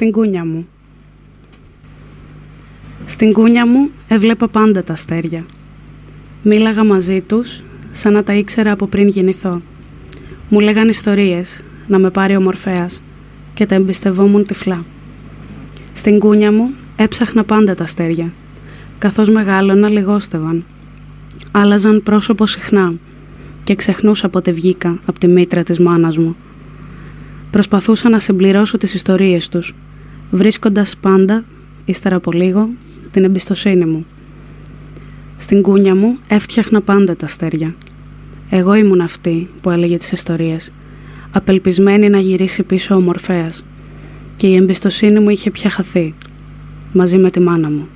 Στην κούνια μου. Στην κούνια μου έβλεπα πάντα τα αστέρια. Μίλαγα μαζί τους, σαν να τα ήξερα από πριν γεννηθώ. Μου λέγαν ιστορίες, να με πάρει ο Μορφέας και τα εμπιστευόμουν τυφλά. Στην κούνια μου έψαχνα πάντα τα αστέρια. Καθώς μεγάλωνα λιγόστευαν. Άλλαζαν πρόσωπο συχνά και ξεχνούσα πότε βγήκα από τη μήτρα της μάνας μου. Προσπαθούσα να συμπληρώσω τις ιστορίες τους, βρίσκοντας πάντα, ύστερα από λίγο, την εμπιστοσύνη μου. Στην κούνια μου έφτιαχνα πάντα τα αστέρια. Εγώ ήμουν αυτή που έλεγε τις ιστορίες, απελπισμένη να γυρίσει πίσω ο Μορφέας και η εμπιστοσύνη μου είχε πια χαθεί, μαζί με τη μάνα μου.